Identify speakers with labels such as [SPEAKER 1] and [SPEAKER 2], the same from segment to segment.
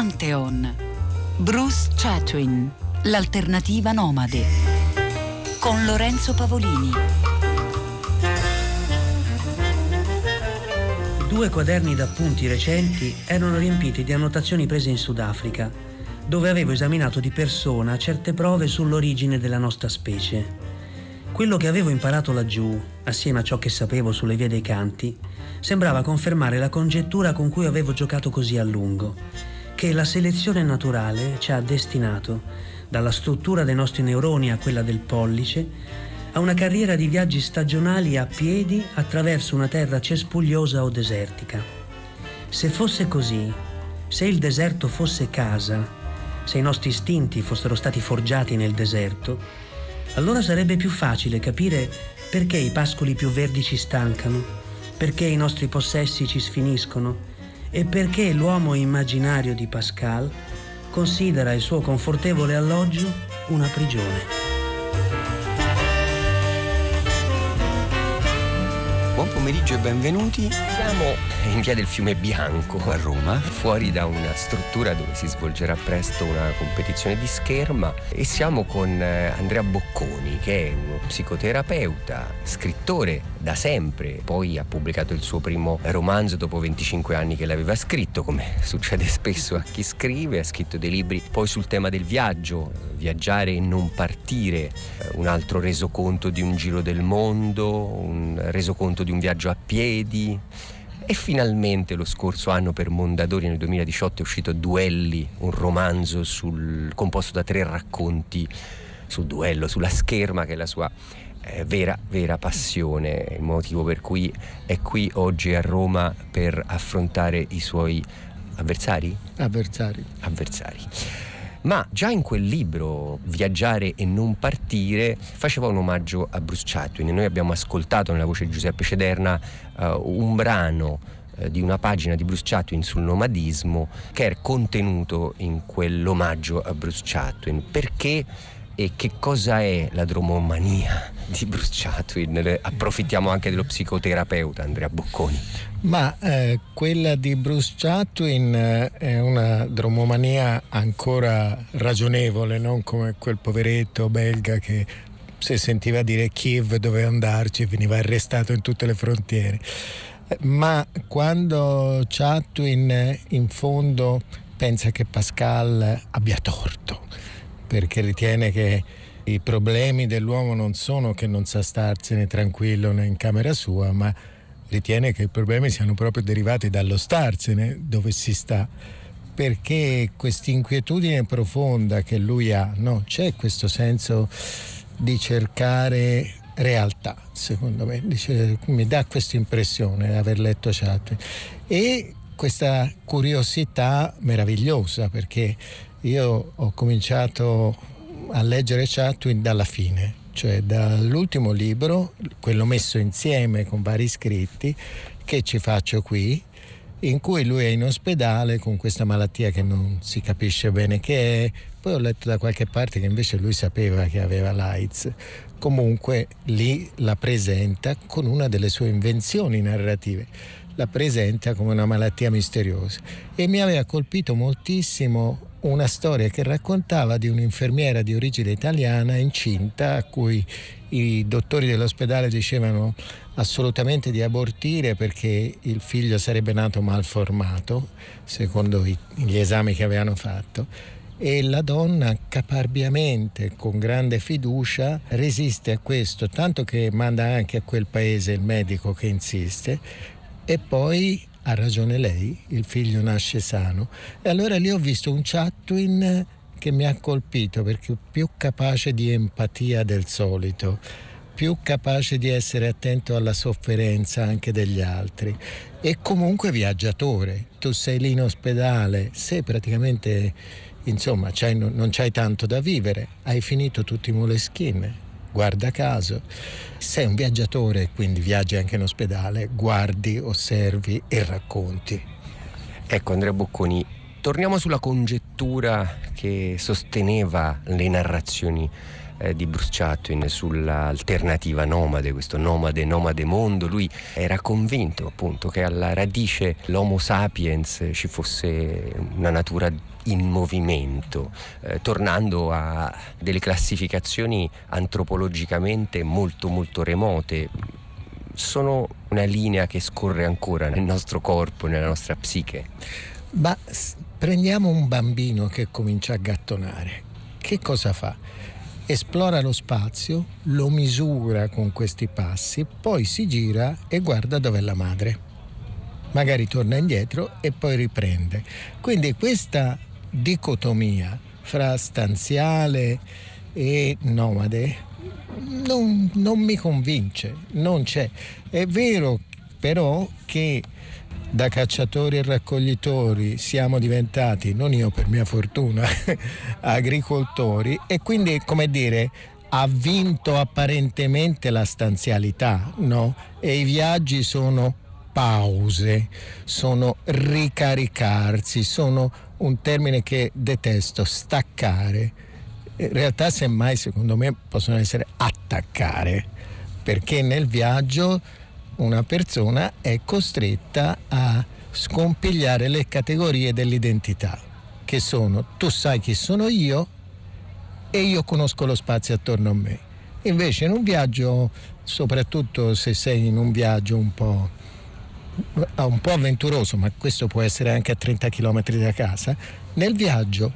[SPEAKER 1] Pantheon. Bruce Chatwin, l'alternativa nomade. Con Lorenzo Pavolini.
[SPEAKER 2] Due quaderni d'appunti recenti erano riempiti di annotazioni prese in Sudafrica, dove avevo esaminato di persona certe prove sull'origine della nostra specie. Quello che avevo imparato laggiù, assieme a ciò che sapevo sulle vie dei canti, sembrava confermare la congettura con cui avevo giocato così a lungo, che la selezione naturale ci ha destinato, dalla struttura dei nostri neuroni a quella del pollice, a una carriera di viaggi stagionali a piedi attraverso una terra cespugliosa o desertica. Se fosse così, se il deserto fosse casa, se i nostri istinti fossero stati forgiati nel deserto, allora sarebbe più facile capire perché i pascoli più verdi ci stancano, perché i nostri possessi ci sfiniscono e perché l'uomo immaginario di Pascal considera il suo confortevole alloggio una prigione.
[SPEAKER 3] Pomeriggio e benvenuti. Siamo in via del Fiume Bianco a Roma, fuori da una struttura dove si svolgerà presto una competizione di scherma. E siamo con eh, Andrea Bocconi che è uno psicoterapeuta, scrittore da sempre, poi ha pubblicato il suo primo romanzo dopo 25 anni che l'aveva scritto, come succede spesso a chi scrive, ha scritto dei libri poi sul tema del viaggio, viaggiare e non partire, un altro resoconto di un giro del mondo, un resoconto di un viaggio a piedi. E finalmente lo scorso anno per Mondadori nel 2018 è uscito Duelli, un romanzo sul, composto da tre racconti sul duello, sulla scherma che è la sua eh, vera, vera passione, il motivo per cui è qui oggi a Roma per affrontare i suoi avversari?
[SPEAKER 4] Avversari.
[SPEAKER 3] Avversari ma già in quel libro Viaggiare e non partire faceva un omaggio a Bruce Chatwin noi abbiamo ascoltato nella voce di Giuseppe Cederna uh, un brano uh, di una pagina di Bruce Chatwin sul nomadismo che è contenuto in quell'omaggio a Bruce Chatwin perché e che cosa è la dromomania di Bruce Chatwin? Approfittiamo anche dello psicoterapeuta Andrea Bocconi.
[SPEAKER 4] Ma eh, quella di Bruce Chatwin eh, è una dromomania ancora ragionevole, non come quel poveretto belga che se sentiva dire Kiev doveva andarci e veniva arrestato in tutte le frontiere. Ma quando Chatwin eh, in fondo pensa che Pascal abbia torto, perché ritiene che i problemi dell'uomo non sono che non sa starsene tranquillo in camera sua, ma ritiene che i problemi siano proprio derivati dallo starsene dove si sta. Perché questa inquietudine profonda che lui ha, no? c'è questo senso di cercare realtà, secondo me, Dice, mi dà questa impressione aver letto Chatwin. E questa curiosità meravigliosa, perché io ho cominciato a leggere Chatwin dalla fine, cioè dall'ultimo libro, quello messo insieme con vari scritti, che ci faccio qui, in cui lui è in ospedale con questa malattia che non si capisce bene che è. Poi ho letto da qualche parte che invece lui sapeva che aveva l'AIDS. Comunque lì la presenta con una delle sue invenzioni narrative la presenta come una malattia misteriosa e mi aveva colpito moltissimo una storia che raccontava di un'infermiera di origine italiana incinta a cui i dottori dell'ospedale dicevano assolutamente di abortire perché il figlio sarebbe nato malformato, secondo gli esami che avevano fatto. E la donna caparbiamente, con grande fiducia, resiste a questo, tanto che manda anche a quel paese il medico che insiste e poi ha ragione lei, il figlio nasce sano. E allora lì ho visto un Chatwin che mi ha colpito perché più capace di empatia del solito, più capace di essere attento alla sofferenza anche degli altri e comunque viaggiatore. Tu sei lì in ospedale, sei praticamente, insomma, c'hai, non c'hai tanto da vivere, hai finito tutti i moleskin, guarda caso sei un viaggiatore, quindi viaggi anche in ospedale, guardi, osservi e racconti.
[SPEAKER 3] Ecco Andrea Bocconi,
[SPEAKER 5] torniamo sulla congettura che sosteneva le narrazioni eh, di Bruce Chatwin sull'alternativa nomade, questo nomade, nomade mondo. Lui era convinto appunto che alla radice l'Homo sapiens ci fosse una natura in movimento, eh, tornando a delle classificazioni antropologicamente molto molto remote. Sono una linea che scorre ancora nel nostro corpo, nella nostra psiche.
[SPEAKER 4] Ma prendiamo un bambino che comincia a gattonare. Che cosa fa? esplora lo spazio, lo misura con questi passi, poi si gira e guarda dov'è la madre. Magari torna indietro e poi riprende. Quindi questa dicotomia fra stanziale e nomade non, non mi convince, non c'è. È vero però che da cacciatori e raccoglitori siamo diventati, non io per mia fortuna, agricoltori e quindi, come dire, ha vinto apparentemente la stanzialità, no? E i viaggi sono pause, sono ricaricarsi, sono un termine che detesto, staccare. In realtà semmai secondo me possono essere attaccare, perché nel viaggio una persona è costretta a scompigliare le categorie dell'identità, che sono tu sai chi sono io e io conosco lo spazio attorno a me. Invece in un viaggio, soprattutto se sei in un viaggio un po', un po avventuroso, ma questo può essere anche a 30 km da casa, nel viaggio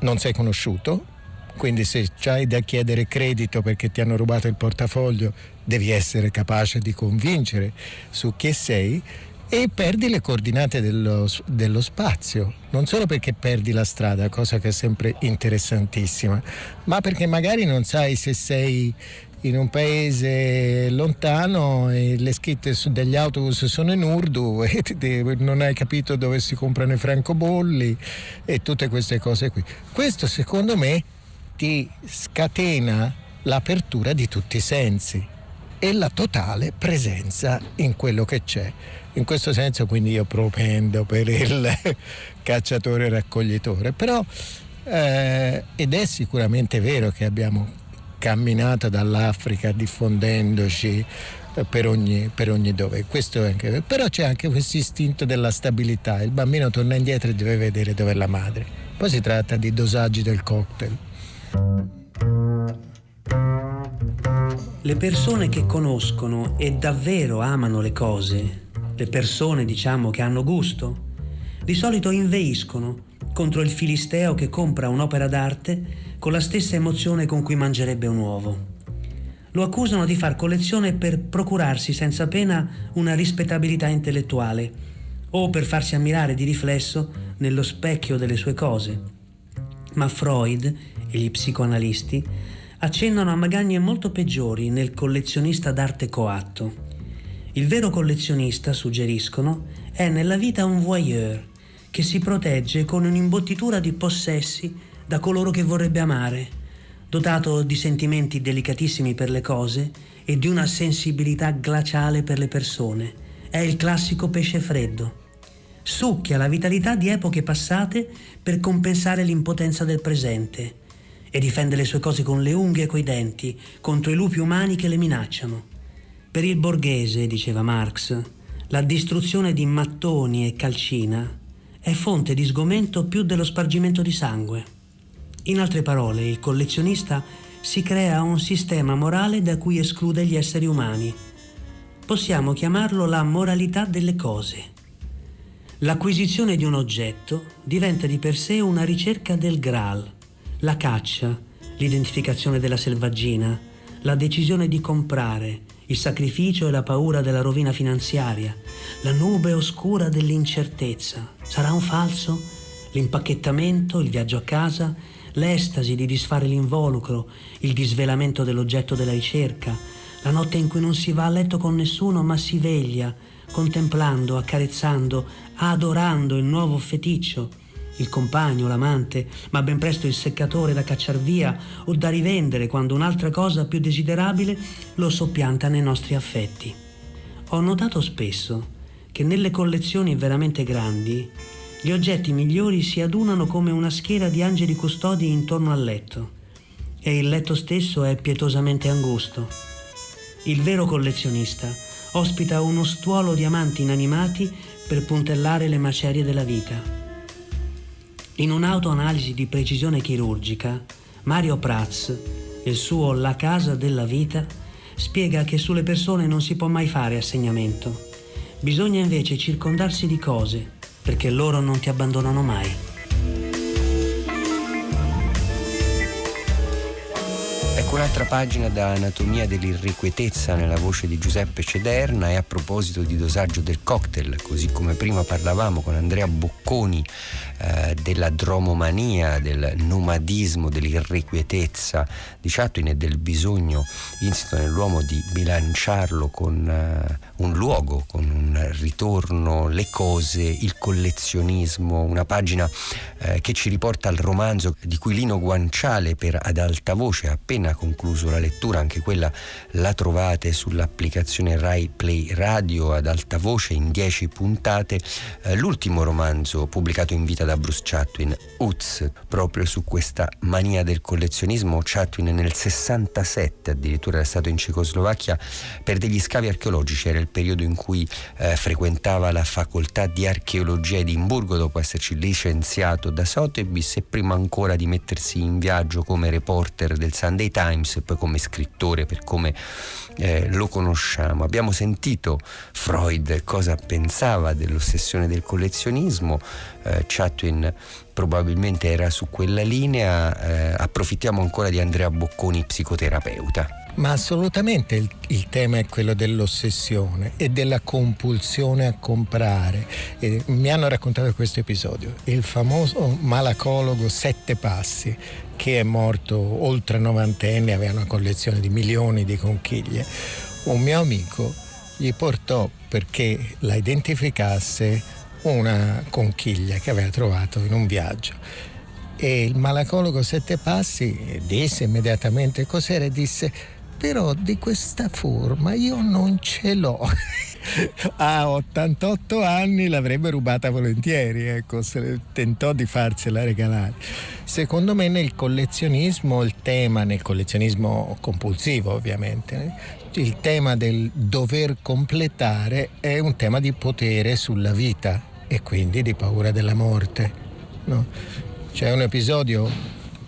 [SPEAKER 4] non sei conosciuto, quindi se hai da chiedere credito perché ti hanno rubato il portafoglio, devi essere capace di convincere su chi sei e perdi le coordinate dello, dello, spazio, non solo perché perdi la strada, cosa che è sempre interessantissima, ma perché magari non sai se sei in un paese lontano e le scritte degli autobus sono in urdu e non hai capito dove si comprano i francobolli e tutte queste cose qui. Questo secondo me ti scatena l'apertura di tutti i sensi e la totale presenza in quello che c'è. In questo senso quindi io propendo per il cacciatore raccoglitore, però eh, ed è sicuramente vero che abbiamo camminato dall'Africa diffondendoci eh, per ogni, per ogni dove. Anche, però c'è anche questo istinto della stabilità. Il bambino torna indietro e deve vedere dove è la madre. Poi si tratta di dosaggi del cocktail.
[SPEAKER 2] Le persone che conoscono e davvero amano le cose, le persone diciamo che hanno gusto, di solito inveiscono contro il filisteo che compra un'opera d'arte con la stessa emozione con cui mangerebbe un uovo. Lo accusano di far collezione per procurarsi senza pena una rispettabilità intellettuale o per farsi ammirare di riflesso nello specchio delle sue cose. Ma Freud e gli psicoanalisti accennano a magagne molto peggiori nel collezionista d'arte coatto. Il vero collezionista, suggeriscono, è nella vita un voyeur che si protegge con un'imbottitura di possessi da coloro che vorrebbe amare, dotato di sentimenti delicatissimi per le cose e di una sensibilità glaciale per le persone. È il classico pesce freddo. Succhia la vitalità di epoche passate per compensare l'impotenza del presente e difende le sue cose con le unghie e coi denti contro i lupi umani che le minacciano. Per il borghese, diceva Marx, la distruzione di mattoni e calcina è fonte di sgomento più dello spargimento di sangue. In altre parole, il collezionista si crea un sistema morale da cui esclude gli esseri umani. Possiamo chiamarlo la moralità delle cose. L'acquisizione di un oggetto diventa di per sé una ricerca del Graal, la caccia, l'identificazione della selvaggina, la decisione di comprare, il sacrificio e la paura della rovina finanziaria, la nube oscura dell'incertezza. Sarà un falso? L'impacchettamento, il viaggio a casa, l'estasi di disfare l'involucro, il disvelamento dell'oggetto della ricerca, la notte in cui non si va a letto con nessuno ma si veglia, contemplando, accarezzando, adorando il nuovo feticcio, il compagno, l'amante, ma ben presto il seccatore da cacciar via o da rivendere quando un'altra cosa più desiderabile lo soppianta nei nostri affetti. Ho notato spesso che nelle collezioni veramente grandi Gli oggetti migliori si adunano come una schiera di angeli custodi intorno al letto e il letto stesso è pietosamente angusto. Il vero collezionista ospita uno stuolo di amanti inanimati per puntellare le macerie della vita. In un'autoanalisi di precisione chirurgica, Mario Prats, il suo La casa della vita, spiega che sulle persone non si può mai fare assegnamento. Bisogna invece circondarsi di cose perché loro non ti abbandonano mai.
[SPEAKER 5] Ecco un'altra pagina da Anatomia dell'irrequietezza nella voce di Giuseppe Cederna e a proposito di dosaggio del cocktail, così come prima parlavamo con Andrea Bocconi eh, della dromomania, del nomadismo, dell'irrequietezza di Chatwin e del bisogno insito nell'uomo di bilanciarlo con eh, un luogo, con un ritorno, le cose, il collezionismo, una pagina eh, che ci riporta al romanzo di cui Lino Guanciale per ad alta voce appena concluso la lettura, anche quella la trovate sull'applicazione Rai Play Radio ad alta voce in 10 puntate, eh, l'ultimo romanzo pubblicato in vita da Bruce Chatwin, Uz, proprio su questa mania del collezionismo, Chatwin nel 67 addirittura era stato in Cecoslovacchia per degli scavi archeologici, era il periodo in cui eh, frequentava la facoltà di archeologia Edimburgo dopo esserci licenziato da Sotheby's e prima ancora di mettersi in viaggio come reporter del Sunday Times e poi come scrittore per come eh, lo conosciamo. Abbiamo sentito Freud cosa pensava dell'ossessione del collezionismo, eh, Chatwin probabilmente era su quella linea, eh, approfittiamo ancora di Andrea Bocconi, psicoterapeuta.
[SPEAKER 4] Ma assolutamente il, il, tema è quello dell'ossessione e della compulsione a comprare. E mi hanno raccontato questo episodio, il famoso malacologo Sette Passi, che è morto oltre novantenne, aveva una collezione di milioni di conchiglie. Un mio amico gli portò perché la identificasse una conchiglia che aveva trovato in un viaggio. E il malacologo Sette Passi disse immediatamente cos'era e disse però di questa forma io non ce l'ho. a 88 anni l'avrebbe rubata volentieri, ecco, se tentò di farsela regalare. Secondo me nel collezionismo il tema, nel collezionismo compulsivo ovviamente, il tema del dover completare è un tema di potere sulla vita e quindi di paura della morte. No? C'è un episodio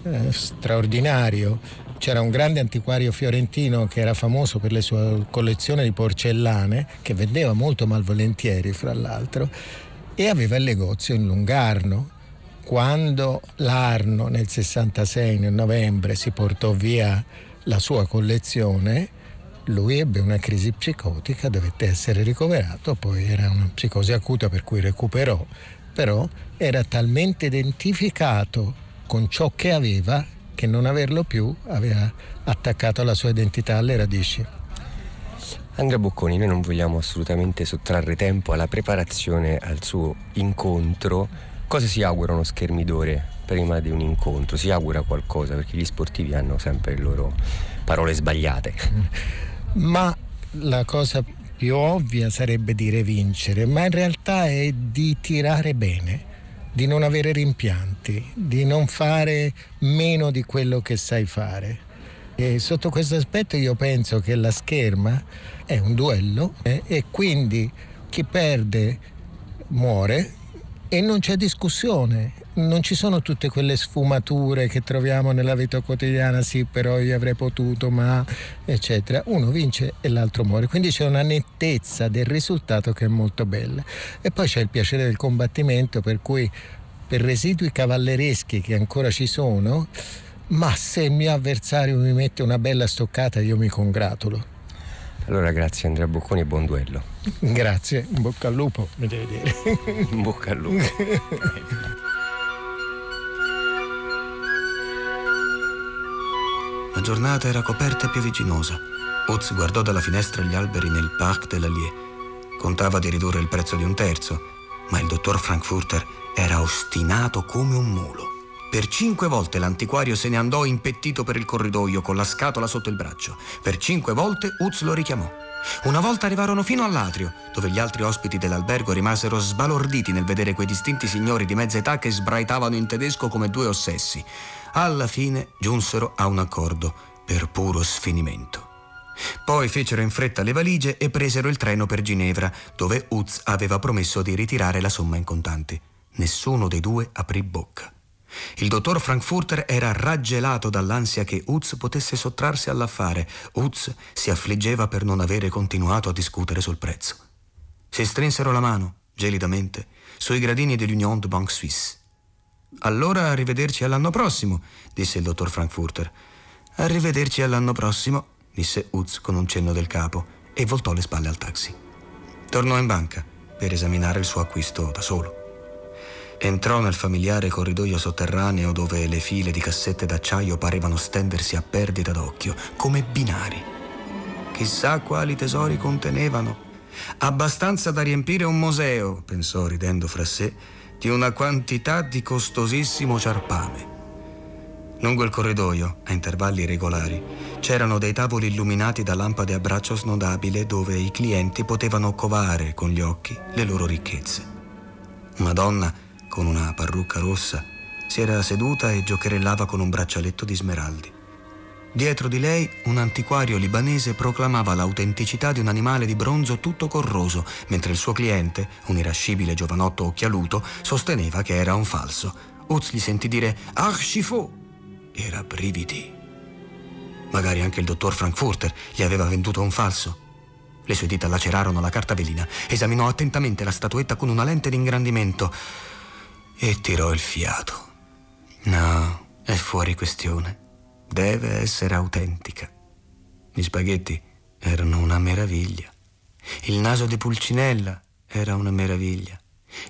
[SPEAKER 4] eh, straordinario c'era un grande antiquario fiorentino che era famoso per le sue collezioni di porcellane, che vendeva molto malvolentieri, fra l'altro, e aveva il negozio in Lungarno. Quando l'Arno nel 66, nel novembre, si portò via la sua collezione, lui ebbe una crisi psicotica, dovette essere ricoverato, poi era una psicosi acuta per cui recuperò, però era talmente identificato con ciò che aveva che non averlo più aveva attaccato la sua identità alle radici.
[SPEAKER 5] Andrea Bocconi, noi non vogliamo assolutamente sottrarre tempo alla preparazione al suo incontro. Cosa si augura uno schermidore prima di un incontro? Si augura qualcosa perché gli sportivi hanno sempre le loro parole sbagliate.
[SPEAKER 4] Ma la cosa più ovvia sarebbe dire vincere, ma in realtà è di tirare bene di non avere rimpianti, di non fare meno di quello che sai fare. E sotto questo aspetto io penso che la scherma è un duello eh, e quindi chi perde muore e non c'è discussione, non ci sono tutte quelle sfumature che troviamo nella vita quotidiana, sì però io avrei potuto, ma eccetera. Uno vince e l'altro muore, quindi c'è una nettezza del risultato che è molto bella. E poi c'è il piacere del combattimento per cui per residui cavallereschi che ancora ci sono, ma se il mio avversario mi mette una bella stoccata io mi congratulo.
[SPEAKER 5] Allora grazie Andrea Bocconi e buon duello.
[SPEAKER 4] Grazie, in bocca al lupo, mi devi dire.
[SPEAKER 5] In bocca al lupo.
[SPEAKER 6] La giornata era coperta e piovigginosa. Oz guardò dalla finestra gli alberi nel Parc de l'Allier. Contava di ridurre il prezzo di un terzo, ma il dottor Frankfurter era ostinato come un mulo. Per cinque volte l'antiquario se ne andò impettito per il corridoio con la scatola sotto il braccio. Per cinque volte Uz lo richiamò. Una volta arrivarono fino all'atrio, dove gli altri ospiti dell'albergo rimasero sbalorditi nel vedere quei distinti signori di mezza età che sbraitavano in tedesco come due ossessi. Alla fine giunsero a un accordo, per puro sfinimento. Poi fecero in fretta le valigie e presero il treno per Ginevra, dove Utz aveva promesso di ritirare la somma in contanti. Nessuno dei due aprì bocca. Il dottor Frankfurter era raggelato dall'ansia che Utz potesse sottrarsi all'affare. Utz si affliggeva per non avere continuato a discutere sul prezzo. Si strinsero la mano, gelidamente, sui gradini dell'Union de Banque Suisse. Allora arrivederci all'anno prossimo, disse il dottor Frankfurter. Arrivederci all'anno prossimo, disse Utz con un cenno del capo e voltò le spalle al taxi. Tornò in banca per esaminare il suo acquisto da solo. Entrò nel familiare corridoio sotterraneo dove le file di cassette d'acciaio parevano stendersi a perdita d'occhio, come binari. Chissà quali tesori contenevano. Abbastanza da riempire un museo, pensò ridendo fra sé, di una quantità di costosissimo ciarpame. Lungo il corridoio, a intervalli regolari, c'erano dei tavoli illuminati da lampade a braccio snodabile dove i clienti potevano covare con gli occhi le loro ricchezze. Una donna con una parrucca rossa, si era seduta e giocherellava con un braccialetto di smeraldi. Dietro di lei un antiquario libanese proclamava l'autenticità di un animale di bronzo tutto corroso, mentre il suo cliente, un irascibile giovanotto occhialuto, sosteneva che era un falso. Uz gli sentì dire Archifaux! Era brividi. Magari anche il dottor Frankfurter gli aveva venduto un falso. Le sue dita lacerarono la carta velina, esaminò attentamente la statuetta con una lente di ingrandimento e tirò il fiato. No, è fuori questione. Deve essere autentica. Gli spaghetti erano una meraviglia. Il naso di Pulcinella era una meraviglia.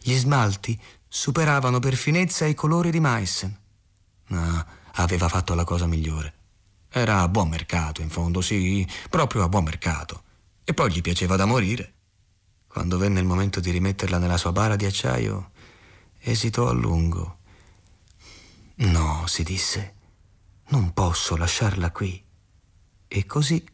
[SPEAKER 6] Gli smalti superavano per finezza i colori di Meissen. No, aveva fatto la cosa migliore. Era a buon mercato, in fondo, sì, proprio a buon mercato. E poi gli piaceva da morire. Quando venne il momento di rimetterla nella sua bara di acciaio, Esitò a lungo. No, si disse, non posso lasciarla qui. E così,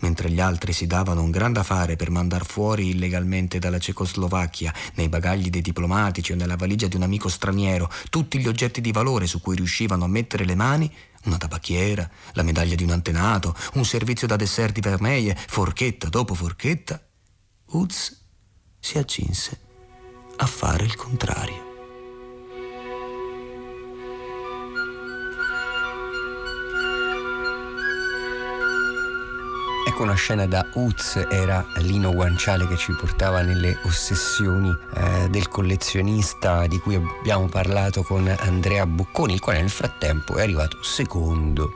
[SPEAKER 6] mentre gli altri si davano un gran da fare per mandar fuori illegalmente dalla Cecoslovacchia, nei bagagli dei diplomatici o nella valigia di un amico straniero, tutti gli oggetti di valore su cui riuscivano a mettere le mani, una tabacchiera, la medaglia di un antenato, un servizio da dessert di vermeie, forchetta dopo forchetta, Uz si accinse a fare il contrario.
[SPEAKER 5] Ecco una scena da Uz, era Lino Guanciale che ci portava nelle ossessioni eh, del collezionista di cui abbiamo parlato con Andrea Bocconi, il quale nel frattempo è arrivato secondo.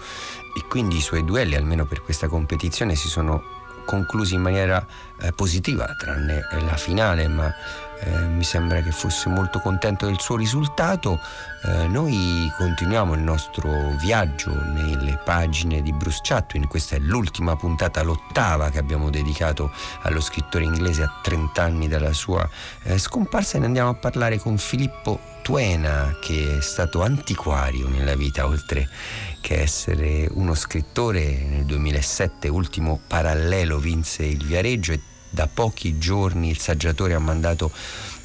[SPEAKER 5] E quindi i suoi duelli, almeno per questa competizione, si sono conclusi in maniera eh, positiva, tranne la finale, ma eh, mi sembra che fosse molto contento del suo risultato. Eh, noi continuiamo il nostro viaggio nelle pagine di Bruce Chatwin, questa è l'ultima puntata, l'ottava che abbiamo dedicato allo scrittore inglese a 30 anni dalla sua eh, scomparsa. E ne andiamo a parlare con Filippo Tuena che è stato antiquario nella vita oltre che essere uno scrittore. Nel 2007 ultimo parallelo vinse il Viareggio e da pochi giorni il saggiatore ha mandato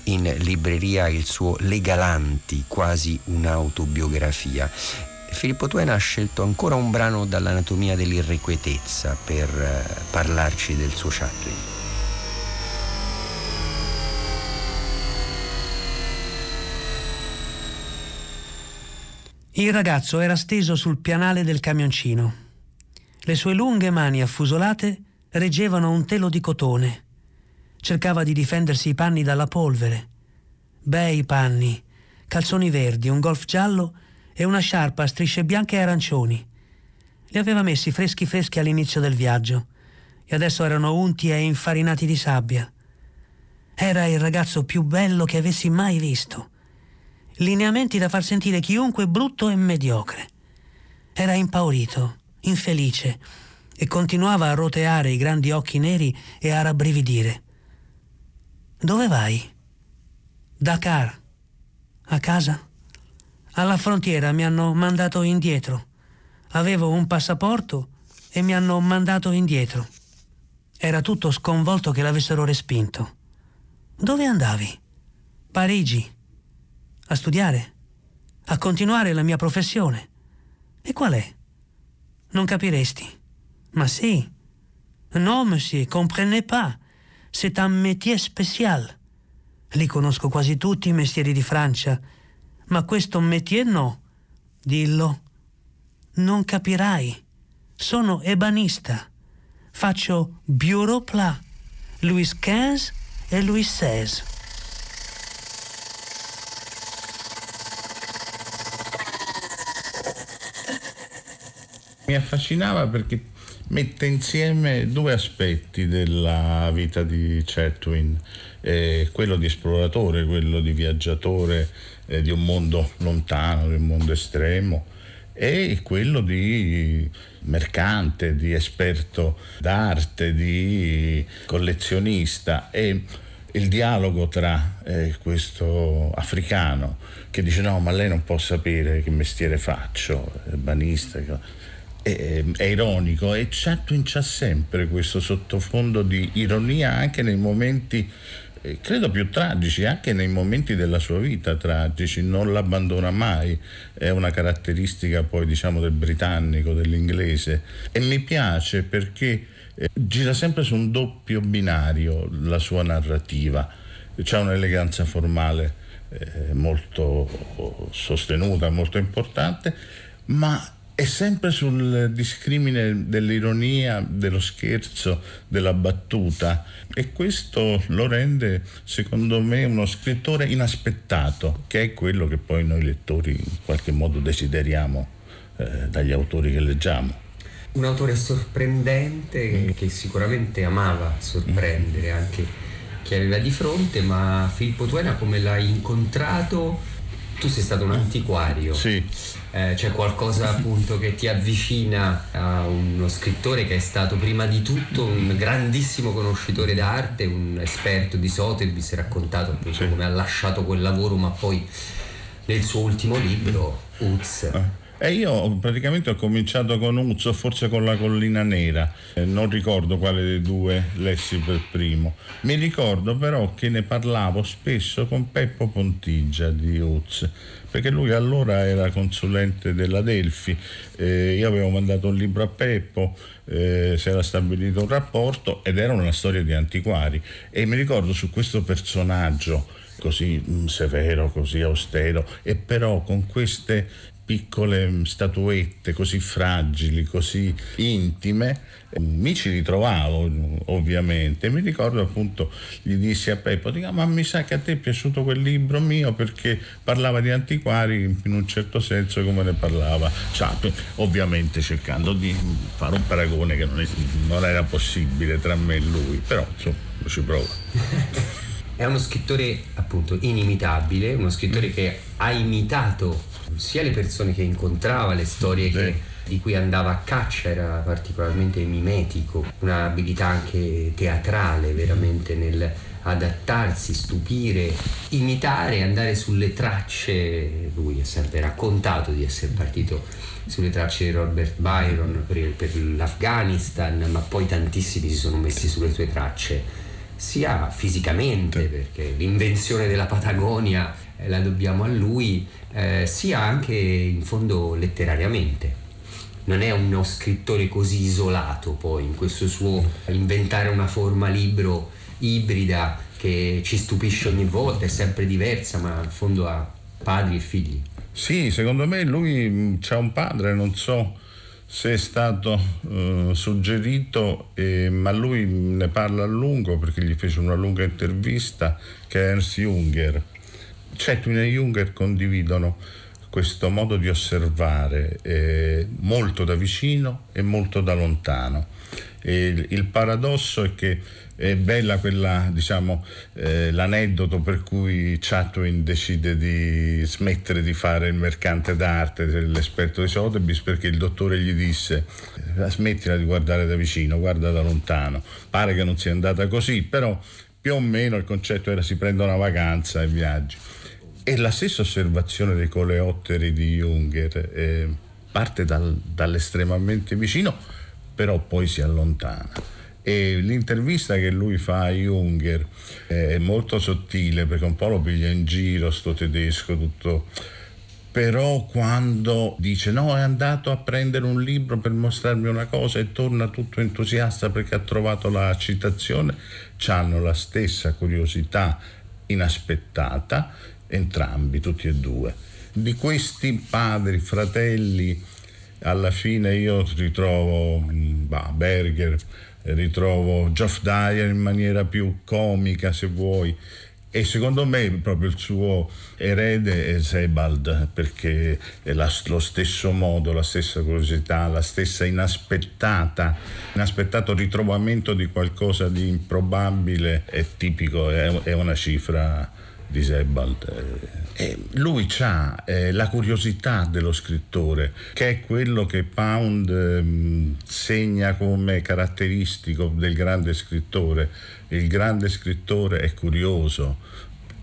[SPEAKER 5] in libreria il suo Legalanti, quasi un'autobiografia. Filippo Tuena ha scelto ancora un brano dall'anatomia dell'irrequietezza per eh, parlarci del suo Chaplin.
[SPEAKER 2] Il ragazzo era steso sul pianale del camioncino. Le sue lunghe mani affusolate reggevano un telo di cotone. Cercava di difendersi i panni dalla polvere. Bei panni, calzoni verdi, un golf giallo e una sciarpa a strisce bianche e arancioni. Li aveva messi freschi freschi all'inizio del viaggio e adesso erano unti e infarinati di sabbia. Era il ragazzo più bello che avessi mai visto. Lineamenti da far sentire chiunque brutto e mediocre. Era impaurito, infelice, e continuava a roteare i grandi occhi neri e a rabbrividire. Dove vai? Dakar. A casa? Alla frontiera mi hanno mandato indietro. Avevo un passaporto e mi hanno mandato indietro. Era tutto sconvolto che l'avessero respinto. Dove andavi? Parigi. A studiare? A continuare la mia professione? E qual è? Non capiresti. Ma sì. Non, monsieur, comprenez pas. C'est un métier spécial. Li conosco quasi tutti i mestieri di Francia, ma questo métier no. Dillo. Non capirai. Sono ebanista. Faccio bureau plat, Louis XV e Louis XVI.
[SPEAKER 7] Mi affascinava perché mette insieme due aspetti della vita di Chatwin, eh, quello di esploratore, quello di viaggiatore eh, di un mondo lontano, di un mondo estremo, e quello di mercante, di esperto d'arte, di collezionista. E il dialogo tra eh, questo africano che dice no ma lei non può sapere che mestiere faccio, banista, è, è ironico e Chatwin c'ha sempre questo sottofondo di ironia anche nei momenti eh, credo più tragici anche nei momenti della sua vita tragici, non l'abbandona mai, è una caratteristica poi diciamo del britannico, dell'inglese e mi piace perché eh, gira sempre su un doppio binario la sua narrativa, c'è un'eleganza formale eh, molto sostenuta, molto importante, ma è sempre sul discrimine dell'ironia, dello scherzo, della battuta e questo lo rende secondo me uno scrittore inaspettato, che è quello che poi noi lettori in qualche modo desideriamo eh, dagli autori che leggiamo.
[SPEAKER 3] Un autore sorprendente mm. che sicuramente amava sorprendere anche chi aveva di fronte, ma Filippo Tuena come l'hai incontrato? Tu sei stato un antiquario.
[SPEAKER 7] Sì
[SPEAKER 3] eh, c'è qualcosa appunto che ti avvicina a uno scrittore che è stato prima di tutto un grandissimo conoscitore d'arte, un esperto di Sotheby's, raccontato appunto sì. come ha lasciato quel lavoro, ma poi nel suo ultimo libro, Uz.
[SPEAKER 7] Eh e io praticamente ho cominciato con Uzzo, forse con la collina nera, eh, non ricordo quale dei due lessi per primo. Mi ricordo però che ne parlavo spesso con Peppo Pontigia di Uz, perché lui allora era consulente della Delfi, eh, io avevo mandato un libro a Peppo, eh, si era stabilito un rapporto ed era una storia di antiquari. E mi ricordo su questo personaggio così mm, severo, così austero e però con queste piccole statuette così fragili, così intime, mi ci ritrovavo ovviamente. Mi ricordo appunto, gli dissi a Peppo, ma mi sa che a te è piaciuto quel libro mio perché parlava di antiquari in un certo senso come ne parlava. Cioè, ovviamente cercando di fare un paragone che non, è, non era possibile tra me e lui, però insomma ci provo.
[SPEAKER 3] È uno scrittore appunto inimitabile, uno scrittore mm. che ha imitato sia le persone che incontrava, le storie che, di cui andava a caccia, era particolarmente mimetico, un'abilità anche teatrale veramente nel adattarsi, stupire, imitare, andare sulle tracce. Lui ha sempre raccontato di essere partito sulle tracce di Robert Byron per, per l'Afghanistan, ma poi tantissimi si sono messi sulle sue tracce sia fisicamente, perché l'invenzione della Patagonia eh, la dobbiamo a lui, eh, sia anche in fondo letterariamente. Non è uno scrittore così isolato poi in questo suo inventare una forma libro ibrida che ci stupisce ogni volta, è sempre diversa, ma in fondo ha padri e figli.
[SPEAKER 7] Sì, secondo me lui ha un padre, non so se è stato eh, suggerito, eh, ma lui ne parla a lungo perché gli fece una lunga intervista, che è Ernst Junger. Chetwin e Junger condividono questo modo di osservare eh, molto da vicino e molto da lontano. E il paradosso è che è bella quella, diciamo, eh, l'aneddoto per cui Chatwin decide di smettere di fare il mercante d'arte dell'esperto di Sotheby's perché il dottore gli disse eh, smettila di guardare da vicino, guarda da lontano. Pare che non sia andata così, però più o meno il concetto era si prende una vacanza e viaggi. E la stessa osservazione dei coleotteri di Junger eh, parte dal, dall'estremamente vicino, però poi si allontana e l'intervista che lui fa a Junger è molto sottile perché un po' lo piglia in giro sto tedesco tutto. Però quando dice no è andato a prendere un libro per mostrarmi una cosa e torna tutto entusiasta perché ha trovato la citazione hanno la stessa curiosità inaspettata entrambi tutti e due. Di questi padri fratelli alla fine io ritrovo bah, Berger ritrovo Geoff Dyer in maniera più comica se vuoi e secondo me proprio il suo erede è Sebald perché è la, lo stesso modo, la stessa curiosità, la stessa inaspettata, inaspettato ritrovamento di qualcosa di improbabile è tipico, è, è una cifra di Sebald. E lui ha eh, la curiosità dello scrittore, che è quello che Pound eh, segna come caratteristico del grande scrittore. Il grande scrittore è curioso,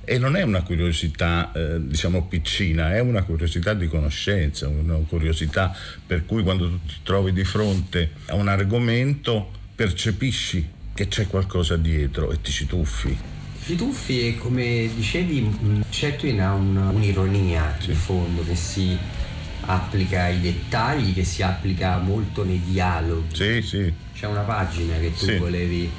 [SPEAKER 7] e non è una curiosità eh, diciamo piccina, è una curiosità di conoscenza, una curiosità per cui quando tu ti trovi di fronte a un argomento percepisci che c'è qualcosa dietro e ti ci tuffi.
[SPEAKER 5] Ti tuffi e come dicevi Chatwin ha un, un'ironia sì. di fondo che si applica ai dettagli, che si applica molto nei dialoghi.
[SPEAKER 7] Sì, sì.
[SPEAKER 5] C'è una pagina che tu sì. volevi...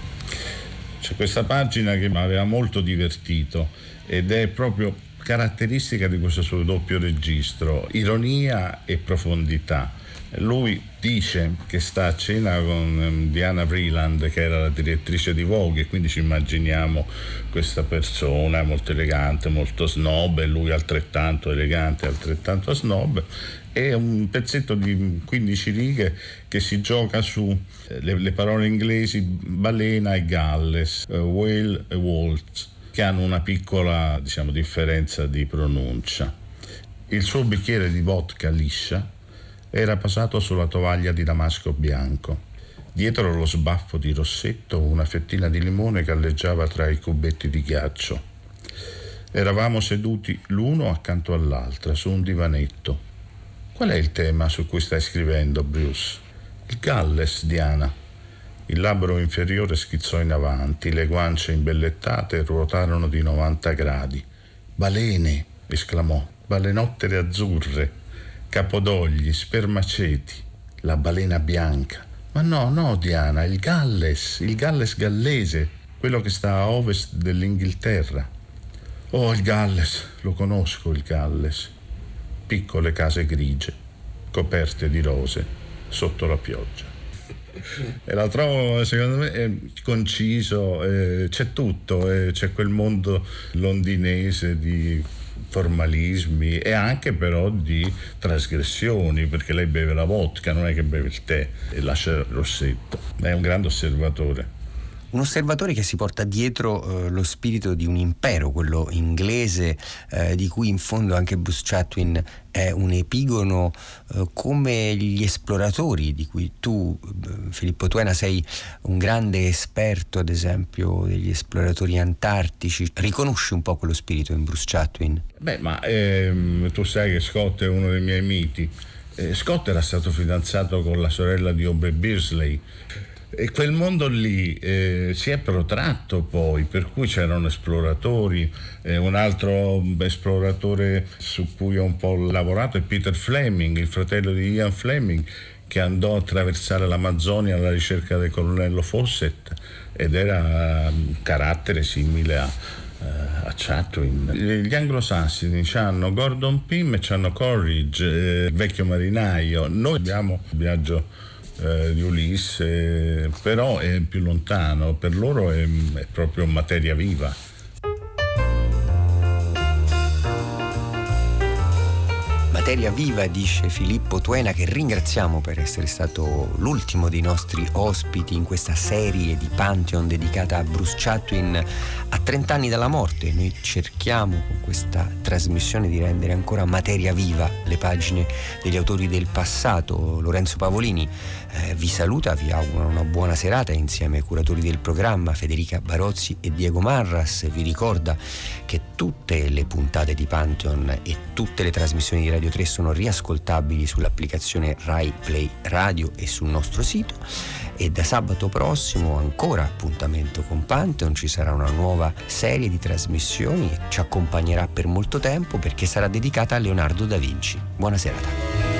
[SPEAKER 7] C'è questa pagina che mi aveva molto divertito ed è proprio caratteristica di questo suo doppio registro, ironia e profondità. Lui dice che sta a cena con ehm, Diana Vreeland, che era la direttrice di Vogue, e quindi ci immaginiamo questa persona molto elegante, molto snob, e lui altrettanto elegante, altrettanto snob. È un pezzetto di 15 righe che si gioca su eh, le, le parole inglesi balena e Galles, uh, whale e waltz che hanno una piccola diciamo, differenza di pronuncia. Il suo bicchiere di vodka liscia era posato sulla tovaglia di damasco bianco. Dietro lo sbaffo di rossetto una fettina di limone galleggiava tra i cubetti di ghiaccio. Eravamo seduti l'uno accanto all'altra su un divanetto. Qual è il tema su cui stai scrivendo, Bruce? Il Galles, Diana. Il labbro inferiore schizzò in avanti, le guance imbellettate ruotarono di 90 gradi. Balene! esclamò. Balenottere azzurre, capodogli, spermaceti, la balena bianca. Ma no, no, Diana, il Galles, il Galles gallese, quello che sta a ovest dell'Inghilterra. Oh, il Galles, lo conosco il Galles. Piccole case grigie, coperte di rose, sotto la pioggia e la trovo secondo me conciso, eh, c'è tutto, eh, c'è quel mondo londinese di formalismi e anche però di trasgressioni perché lei beve la vodka, non è che beve il tè e lascia il rossetto, è un grande osservatore
[SPEAKER 5] un osservatore che si porta dietro eh, lo spirito di un impero, quello inglese, eh, di cui in fondo anche Bruce Chatwin è un epigono eh, come gli esploratori, di cui tu, eh, Filippo Tuena, sei un grande esperto, ad esempio, degli esploratori antartici. Riconosci un po' quello spirito in Bruce Chatwin?
[SPEAKER 7] Beh, ma ehm, tu sai che Scott è uno dei miei miti. Eh, Scott era stato fidanzato con la sorella di Aubrey Beersley e quel mondo lì eh, si è protratto poi, per cui c'erano esploratori, eh, un altro esploratore su cui ho un po' lavorato è Peter Fleming, il fratello di Ian Fleming, che andò a attraversare l'Amazzonia alla ricerca del colonnello Fawcett ed era un carattere simile a, eh, a Chatwin. Gli anglosassoni hanno Gordon Pym e hanno Courage, eh, vecchio marinaio. Noi abbiamo un viaggio eh, di Ulisse, però è più lontano, per loro è, è proprio materia viva.
[SPEAKER 5] Materia viva, dice Filippo Tuena, che ringraziamo per essere stato l'ultimo dei nostri ospiti in questa serie di Pantheon dedicata a Bruce Chatwin a 30 anni dalla morte. Noi cerchiamo con questa trasmissione di rendere ancora materia viva le pagine degli autori del passato. Lorenzo Pavolini eh, vi saluta, vi augura una buona serata insieme ai curatori del programma Federica Barozzi e Diego Marras. Vi ricorda che tutte le puntate di Pantheon e tutte le trasmissioni di Radio 3 sono riascoltabili sull'applicazione Rai Play Radio e sul nostro sito e da sabato prossimo ancora appuntamento con Pantheon, ci sarà una nuova serie di trasmissioni, ci accompagnerà per molto tempo perché sarà dedicata a Leonardo da Vinci. Buona serata.